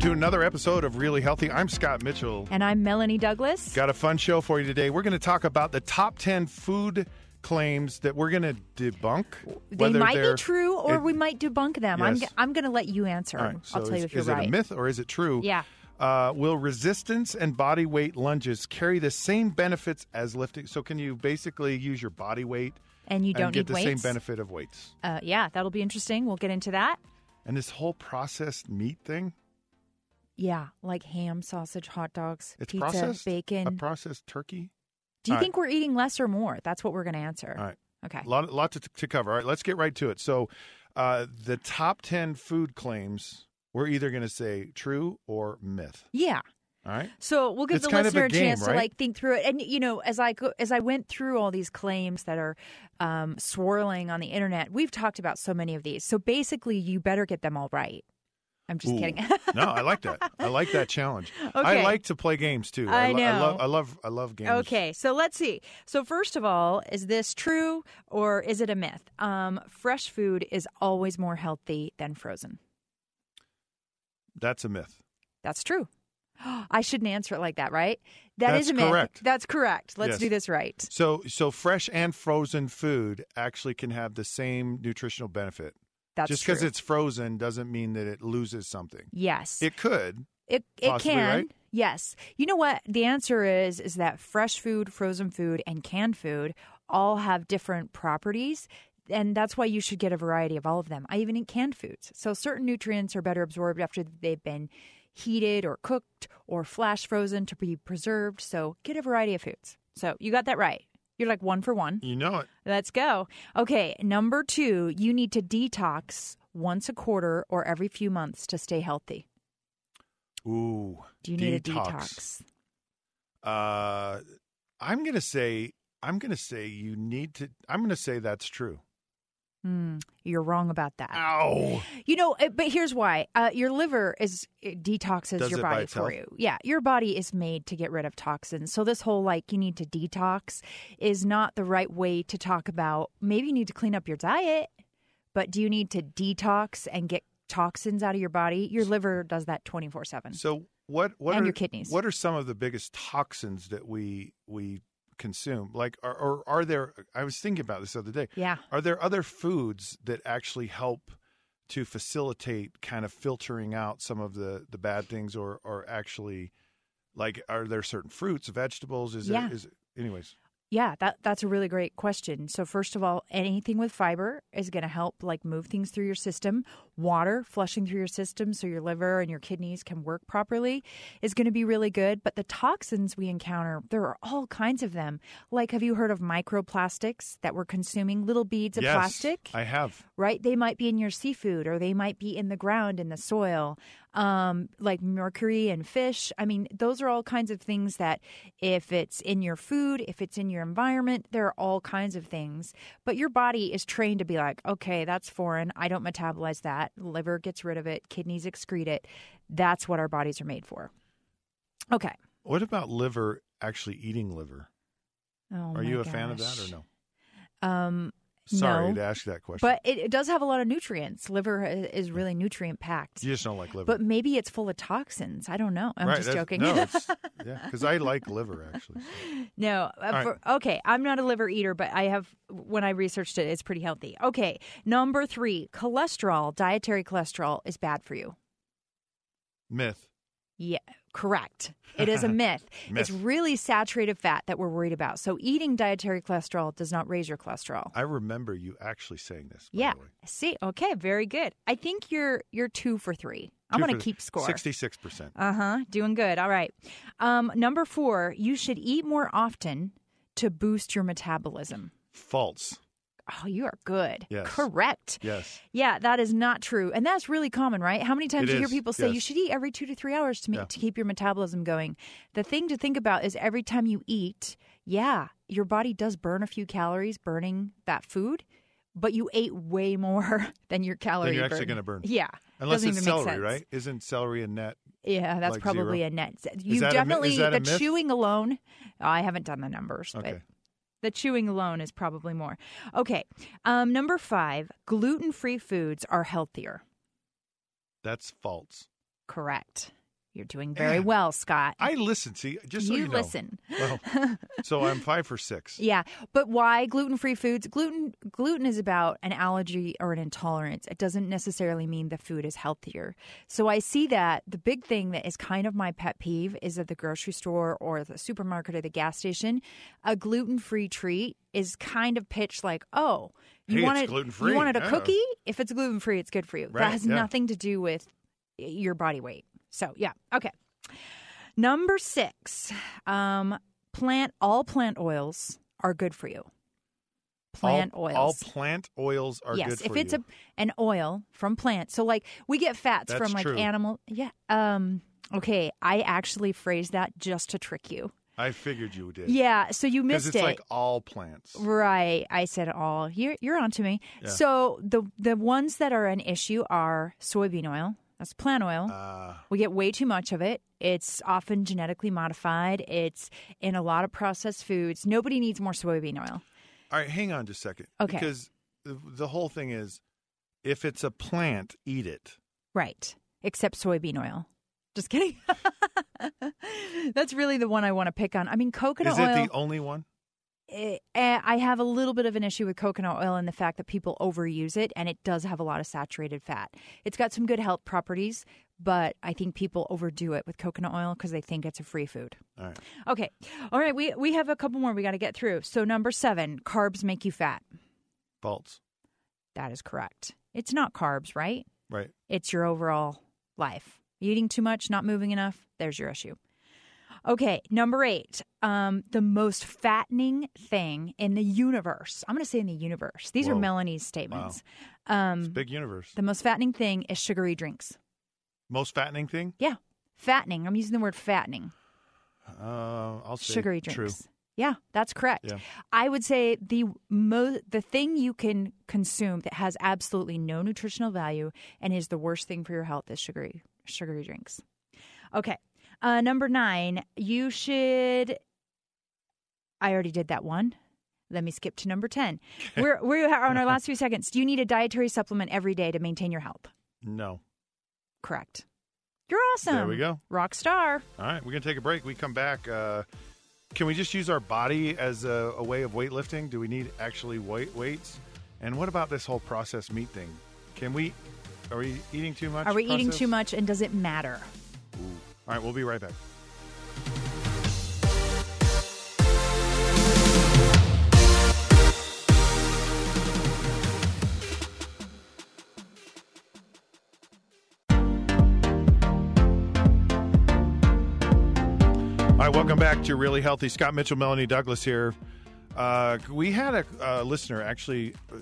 to another episode of Really Healthy. I'm Scott Mitchell. And I'm Melanie Douglas. Got a fun show for you today. We're going to talk about the top 10 food claims that we're going to debunk. They might be true or it- we might debunk them. I'm, Yes. g- I'm going to let you answer. Right, so I'll tell is, you if you're is right. it a myth or is it true? Yeah. Uh, will resistance and body weight lunges carry the same benefits as lifting? So, can you basically use your body weight And you don't get need the same benefit of weights? Uh, yeah, that'll be interesting. We'll get into that. And this whole processed meat thing, Yeah, like ham, sausage, hot dogs, it's pizza, processed? A bacon. processed turkey? Do you all right. think we're eating less or more? That's what we're going to answer. All right. Okay. A lot, lot to, to cover. All right, let's get right to it. So, uh, the top 10 food claims, we're either going to say true or myth. Yeah. All right. So we'll give It's the listener a a, game, chance to like think through it. And you know, as I go, as I went through all these claims that are um, swirling on the internet, we've talked about so many of these. So basically, you better get them all right. I'm just Ooh. kidding. no, I like that. I like that challenge. I like to play games too. I lo- I know. love. I love. I love games. Okay, so let's see. So first of all, is this true or is it a myth? Um, fresh food is always more healthy than frozen. That's a myth. That's true. I shouldn't answer it like that, right? That is That's a myth. correct. That's correct. Let's Yes. do this right. So, so fresh and frozen food actually can have the same nutritional benefit. That's Just because it's frozen doesn't mean that it loses something. yes, It could. It it Possibly, can. right? Yes. You know what? The answer is is that fresh food, frozen food, and canned food all have different properties. And that's why you should get a variety of all of them. I even eat canned foods. So certain nutrients are better absorbed after they've been heated or cooked or flash frozen to be preserved. So get a variety of foods. So you got that right. You're like one for one. You know it. Let's go. Okay, number two, you need to detox once a quarter or every few months to stay healthy. Ooh. Do you need a detox? Uh, I'm gonna say. I'm gonna say you need to. I'm gonna say that's true. Hmm, you're wrong about that. Ow. You know, uh, but here's why: uh, your liver is it detoxes Does your body for you. Yeah, your body is made to get rid of toxins. So this whole like you need to detox is not the right way to talk about. Maybe you need to clean up your diet, but do you need to detox and get toxins out of your body? Your liver does that twenty four seven. So what? What And are your kidneys. What are some of the biggest toxins that we we consume? Like, are, or are there? I was thinking about this the other day. Yeah. Are there other foods that actually help to facilitate kind of filtering out some of the the bad things, or or actually, like, are there certain fruits, vegetables? Is Yeah. it? Is anyways? Yeah, that that's a really great question. So first of all, anything with fiber is going to help like move things through your system. Water flushing through your system so your liver and your kidneys can work properly is going to be really good, but the toxins we encounter, there are all kinds of them. Like have you heard of microplastics that we're consuming little beads of yes, plastic? I have. right? They might be in your seafood or they might be in the ground in the soil, um, like mercury and fish. I mean, those are all kinds of things that if it's in your food, if it's in your environment, there are all kinds of things. But your body is trained to be like, okay, that's foreign. I don't metabolize that. Liver gets rid of it, kidneys excrete it. That's what our bodies are made for. Okay. What about liver? Actually, eating liver. Oh, are you a fan of that or no? Um, Sorry No. to ask you that question. but it, it does have a lot of nutrients. Liver is really nutrient packed. you just don't like liver. But maybe it's full of toxins. I don't know. I'm right, just joking. No, yeah, because I like liver actually. no. uh, right. okay, I'm not a liver eater, but I have when I researched it, it's pretty healthy. Okay, number three, cholesterol, dietary cholesterol is bad for you. Myth. Yeah, correct. It is a myth. Myth. It's really saturated fat that we're worried about. So eating dietary cholesterol does not raise your cholesterol. I remember you actually saying this. Yeah. See, okay, very good. I think you're you're two for three. I'm going to keep score. 66%. Uh huh. Doing good. All right. Um, number four, you should eat more often to boost your metabolism. False. Oh, you are good. Yes. Correct. Yes. Yeah, that is not true. And that's really common, right? How many times It do you hear people say you should eat every two to three hours to, make, Yeah. to keep your metabolism going? The thing to think about is every time you eat, yeah, your body does burn a few calories burning that food, but you ate way more than your calorie you're actually gonna burn. Yeah. Unless Doesn't it's even make celery, sense. right? Isn't celery a net? Yeah, that's Like probably zero? a net. You definitely is a the myth? chewing alone. I haven't done the numbers, Okay. but the chewing alone is probably more. Okay, um, number five: gluten-free foods are healthier. That's false. correct. You're doing very Man, well, Scott. I listen. See, just so you, know. listen. Well, so I'm five for six. Yeah, but why gluten-free foods? Gluten gluten is about an allergy or an intolerance. It doesn't necessarily mean the food is healthier. So I see that the big thing that is kind of my pet peeve is at the grocery store or the supermarket or the gas station, a gluten-free treat is kind of pitched like, "Oh, you Hey, wanted gluten-free, you wanted a yeah. cookie? If it's gluten-free, it's good for you." Right, that has yeah. nothing to do with your body weight. So, yeah. Okay. Number 6. Um plant all plant oils are good for you. Plant all, oils. All plant oils are yes, good for you. Yes, if it's you. a an oil from plants. So like we get fats That's from like true. animal yeah. Um okay, I actually phrased that just to trick you. I figured you did. Yeah, so you missed it's it. like all plants. Right. I said all. You're you're onto me. Yeah. So the the ones that are an issue are soybean oil. That's plant oil. Uh, We get way too much of it. It's often genetically modified. It's in a lot of processed foods. Nobody needs more soybean oil. all right, hang on just a second. Okay. Because the, whole thing is, if it's a plant, eat it. Right. Except soybean oil. Just kidding. That's really the one I want to pick on. I mean, coconut Is it oil. the only one? Eh, eh, I have a little bit of an issue with coconut oil and the fact that people overuse it, and it does have a lot of saturated fat. It's got some good health properties, but I think people overdo it with coconut oil because they think it's a free food. All right. Okay. All right. We, we have a couple more we got to get through. So, number seven carbs make you fat. False. That is correct. It's not carbs, right? Right. It's your overall life. Eating too much, not moving enough, there's your issue. Okay, number eight, um, the most fattening thing in the universe. I'm going to say in the universe. These are Melanie's statements. It's a Um, big universe. the most fattening thing is sugary drinks. Most fattening thing? Yeah, fattening. I'm using the word fattening. Uh, I'll say Sugary true. drinks. Yeah, that's correct. Yeah. I would say the mo- the thing you can consume that has absolutely no nutritional value and is the worst thing for your health is sugary sugary drinks. Okay. Uh, number nine, you should. I already did that one. Let me skip to number 10. We're, we're on our last few seconds. Do you need a dietary supplement every day to maintain your health? No. Correct. You're awesome. There we go. Rock star. All right, we're gonna take a break. We come back. Uh, can we just use our body as a, a way of weightlifting? Do we need actually weight weights? And what about this whole processed meat thing? Can we? Are we eating too much? Are we eating too much and does it matter? All right, we'll be right back. All right, welcome back to Really Healthy. Scott Mitchell, Melanie Douglas here. Uh, we had a, a listener actually uh,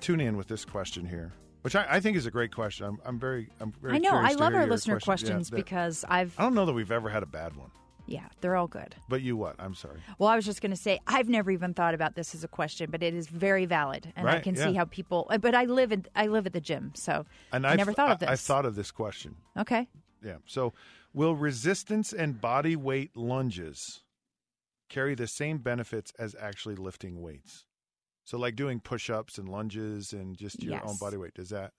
tune in with this question here, which I, I think is a great question. I'm, I'm very, I'm very. I know. I love our listener question. Yeah, questions that- because I've, I don't know that we've ever had a bad one. yeah, they're all good. But you what? I'm sorry. Well, I was just going to say I've never even thought about this as a question, but it is very valid, and I can yeah. see how people. Uh, but I live in I live at the gym, so And I I've, never thought of I- this. I've thought of this question. okay. Yeah. So, will resistance and body weight lunges carry the same benefits as actually lifting weights? So, like doing push-ups and lunges and just your own body weight. Does that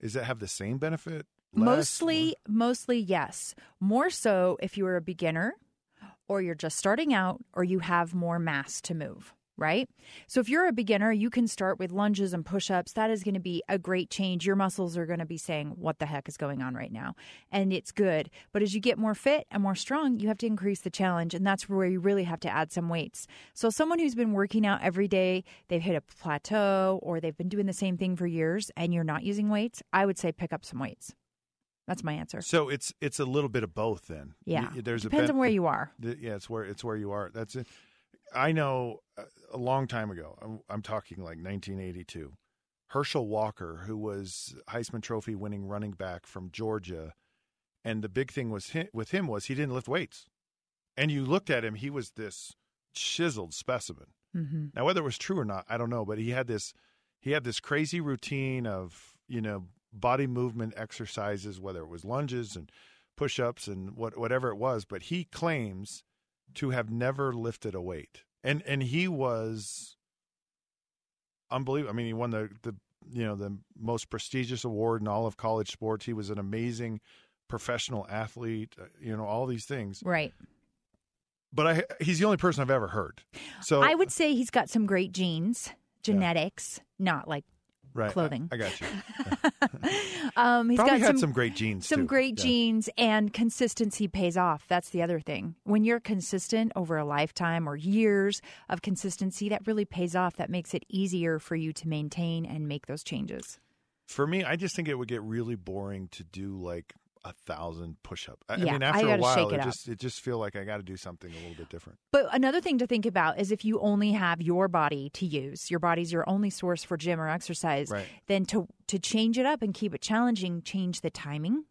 does that have the same benefit? Less? Mostly, mostly yes. More so if you're a beginner, or you're just starting out, or you have more mass to move. Right? So, if you're a beginner, you can start with lunges and push ups. That is going to be a great change. Your muscles are going to be saying, What the heck is going on right now? And it's good. But as you get more fit and more strong, you have to increase the challenge. And that's where you really have to add some weights. So, someone who's been working out every day, they've hit a plateau, or they've been doing the same thing for years, and you're not using weights, I would say pick up some weights. That's my answer. So it's it's a little bit of both then. Yeah. Y- There's Depends a on where you are. The, yeah, it's where it's where you are. That's it. I know uh, a long time ago. I'm, I'm talking like 1982. Herschel Walker, who was Heisman Trophy winning running back from Georgia, and the big thing was with him was he didn't lift weights. And you looked at him, he was this chiseled specimen. hmm Now, whether it was true or not, I don't know. But he had this, he had this crazy routine of you know body movement exercises, whether it was lunges and push-ups and what whatever it was. But he claims to have never lifted a weight, and and he was unbelievable. I mean, he won the the you know the most prestigious award in all of college sports. He was an amazing professional athlete. uh, You know all these things, Right. but I he's the only person I've ever heard. So I would say he's got some great genes, genetics, not like right, clothing. I, got you. um, he's Probably got had some, some, great jeans. some too. great Yeah. genes and consistency pays off. That's the other thing. When you're consistent over a lifetime or years of consistency, that really pays off. That makes it easier for you to maintain and make those changes. For me, I just think it would get really boring to do like a thousand push-up. I, I Yeah, mean, after a while, it, it just it just feel like I got to do something a little bit different. But another thing to think about is if you only have your body to use, your body's your only source for gym or exercise, Right. then to to change it up and keep it challenging, change the timing.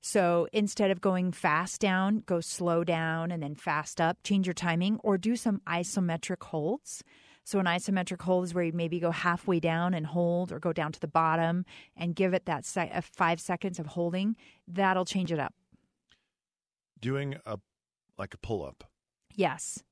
So instead of going fast down, go slow down and then fast up, change your timing or do some isometric holds. So an isometric hold is where you maybe go halfway down and hold or go down to the bottom and give it that se- uh, 5 seconds of holding. That'll change it up. Doing a like a pull-up. Yes.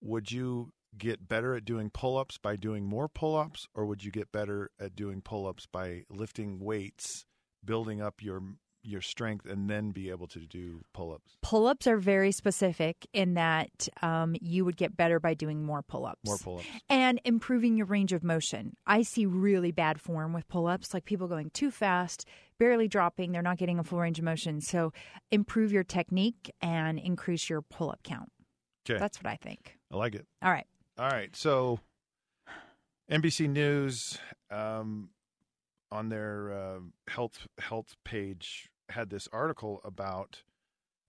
would you get better at doing pull-ups by doing more pull-ups or would you get better at doing pull-ups by lifting weights building up your your strength and then be able to do pull-ups Pull ups are very specific in that um, you would get better by doing more pull ups. more pull-ups And improving your range of motion. I see really bad form with pull ups, like people going too fast, barely dropping, they're not getting a full range of motion. So improve your technique and increase your pull up count. okay That's what I think. i like it All right. all right so nbc news um, on their uh, health health page had this article about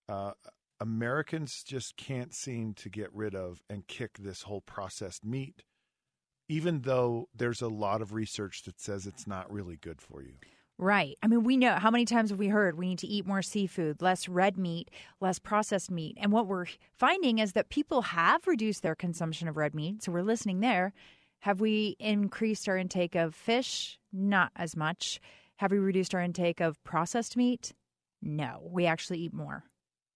uh, Americans just can't seem to get rid of and kick this whole processed meat, even though there's a lot of research that says it's not really good for you. Right. I mean, we know how many times have we heard we need to eat more seafood, less red meat, less processed meat. And what we're finding is that people have reduced their consumption of red meat. So we're listening there. Have we increased our intake of fish? Not as much. Have we reduced our intake of processed meat? No, we actually eat more.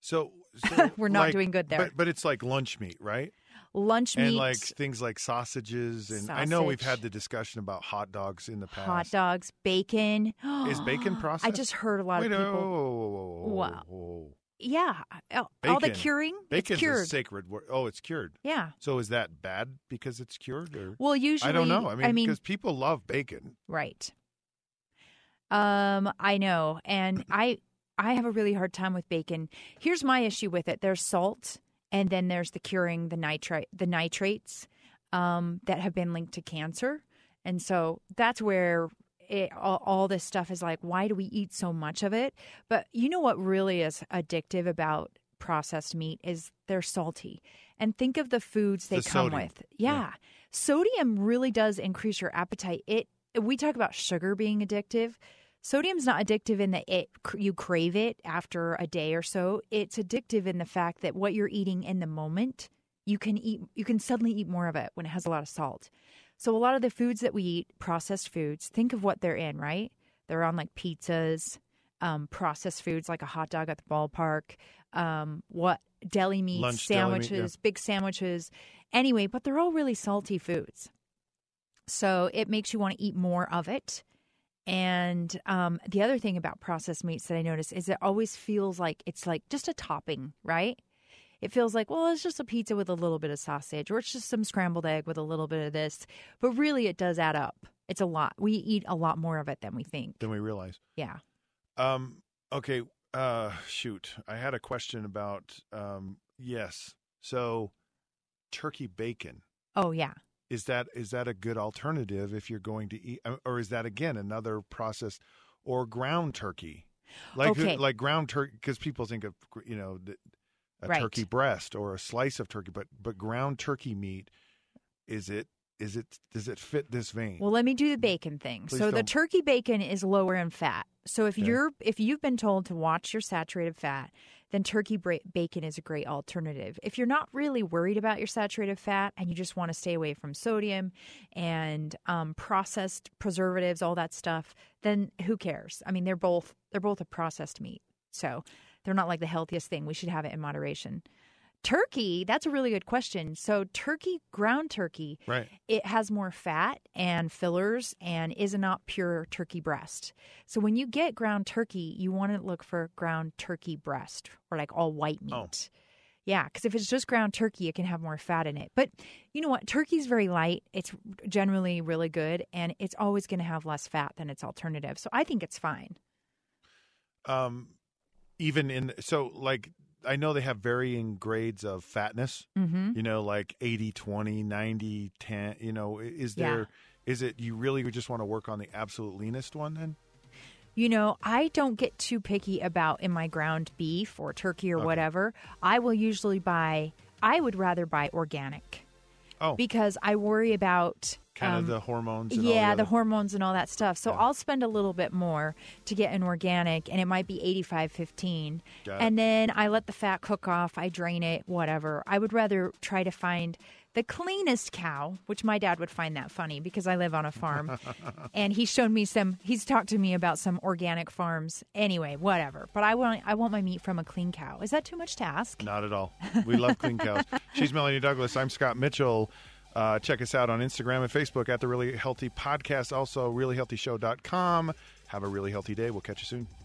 So, so We're not like- doing good there. But, but it's like lunch meat, right? Lunch meat, And like things like sausages, and I know we've had the discussion about hot dogs in the past. hot dogs, bacon. Is bacon processed? I just heard a lot Wait, of people. whoa, whoa, whoa, whoa, whoa, Wow. Yeah, all all the curing. Bacon's a cured. sacred word. Oh, it's cured. Yeah. So is that bad because it's cured, or Well, usually I don't know. I mean, because people love bacon. right. Um, I know, and I I have a really hard time with bacon. Here's my issue with it: there's salt, and then there's the curing the nitrite the nitrates um, that have been linked to cancer, and so that's where. It, all, all this stuff is like, why do we eat so much of it? But you know what really is addictive about processed meat is they're salty. And think of the foods they The come sodium. with. Yeah. Yeah. Sodium really does increase your appetite. It we talk about sugar being addictive. Sodium's not addictive in that it you crave it after a day or so. It's addictive in the fact that what you're eating in the moment, you can eat you can suddenly eat more of it when it has a lot of salt. So a lot of the foods that we eat, processed foods, think of what they're in, right? They're on like pizzas, um, processed foods like a hot dog at the ballpark, um, what deli meats, Lunch deli meat, sandwiches, big sandwiches. Anyway, but they're all really salty foods. So it makes you want to eat more of it. And um, the other thing about processed meats that I notice is it always feels like it's like just a topping, right? It feels like, well, it's just a pizza with a little bit of sausage, or it's just some scrambled egg with a little bit of this. But really, it does add up. It's a lot. We eat a lot more of it than we think. Than we realize. Yeah. Um. Okay. Uh. Shoot. I had a question about. Um. Yes. So, turkey bacon Oh, yeah. is that is that a good alternative if you're going to eat, uh, or is that again another process, or ground turkey, like Okay. like ground turkey? Because people think of you know the, a Right. turkey breast or a slice of turkey, but but ground turkey meat is it is it does it fit this vein? Well, let me do the bacon thing. Please so the don't. turkey bacon is lower in fat. So if Okay. you're if you've been told to watch your saturated fat, then turkey bra- bacon is a great alternative. If you're not really worried about your saturated fat and you just want to stay away from sodium and um, processed preservatives, all that stuff, then who cares? I mean, they're both they're both a processed meat, so they're not like the healthiest thing. We should have it in moderation. turkey, that's a really good question. So, turkey, ground turkey, Right. it has more fat and fillers and is not pure turkey breast. So, when you get ground turkey, you want to look for ground turkey breast or like all white meat. Oh. Yeah, because if it's just ground turkey, it can have more fat in it. But you know what? Turkey's very light. It's generally really good, and it's always going to have less fat than its alternative. So I think it's fine. Um, even in so like I know they have varying grades of fatness. Mm-hmm. You know, like 80, 20, 90, 10. You know, is Yeah. there is it you really just want to work on the absolute leanest one then? You know, I don't get too picky about in my ground beef or turkey or whatever. I will usually buy. I would rather buy organic Oh, because I worry about kind um, of the hormones. And all yeah, the, the hormones and all that stuff. So Yeah. I'll spend a little bit more to get an organic, and it might be eighty five fifteen. Got it. And then I let the fat cook off. I drain it, whatever. I would rather try to find the cleanest cow, which my dad would find that funny because I live on a farm, and he's shown me some. He's talked to me about some organic farms. Anyway, whatever. But I want I want my meat from a clean cow. Is that too much to ask? Not at all. We love clean cows. She's Melanie Douglas. I'm Scott Mitchell. Uh, check us out on Instagram and Facebook at the Really Healthy Podcast. Also, reallyhealthyshow.com. Have a really healthy day. We'll catch you soon.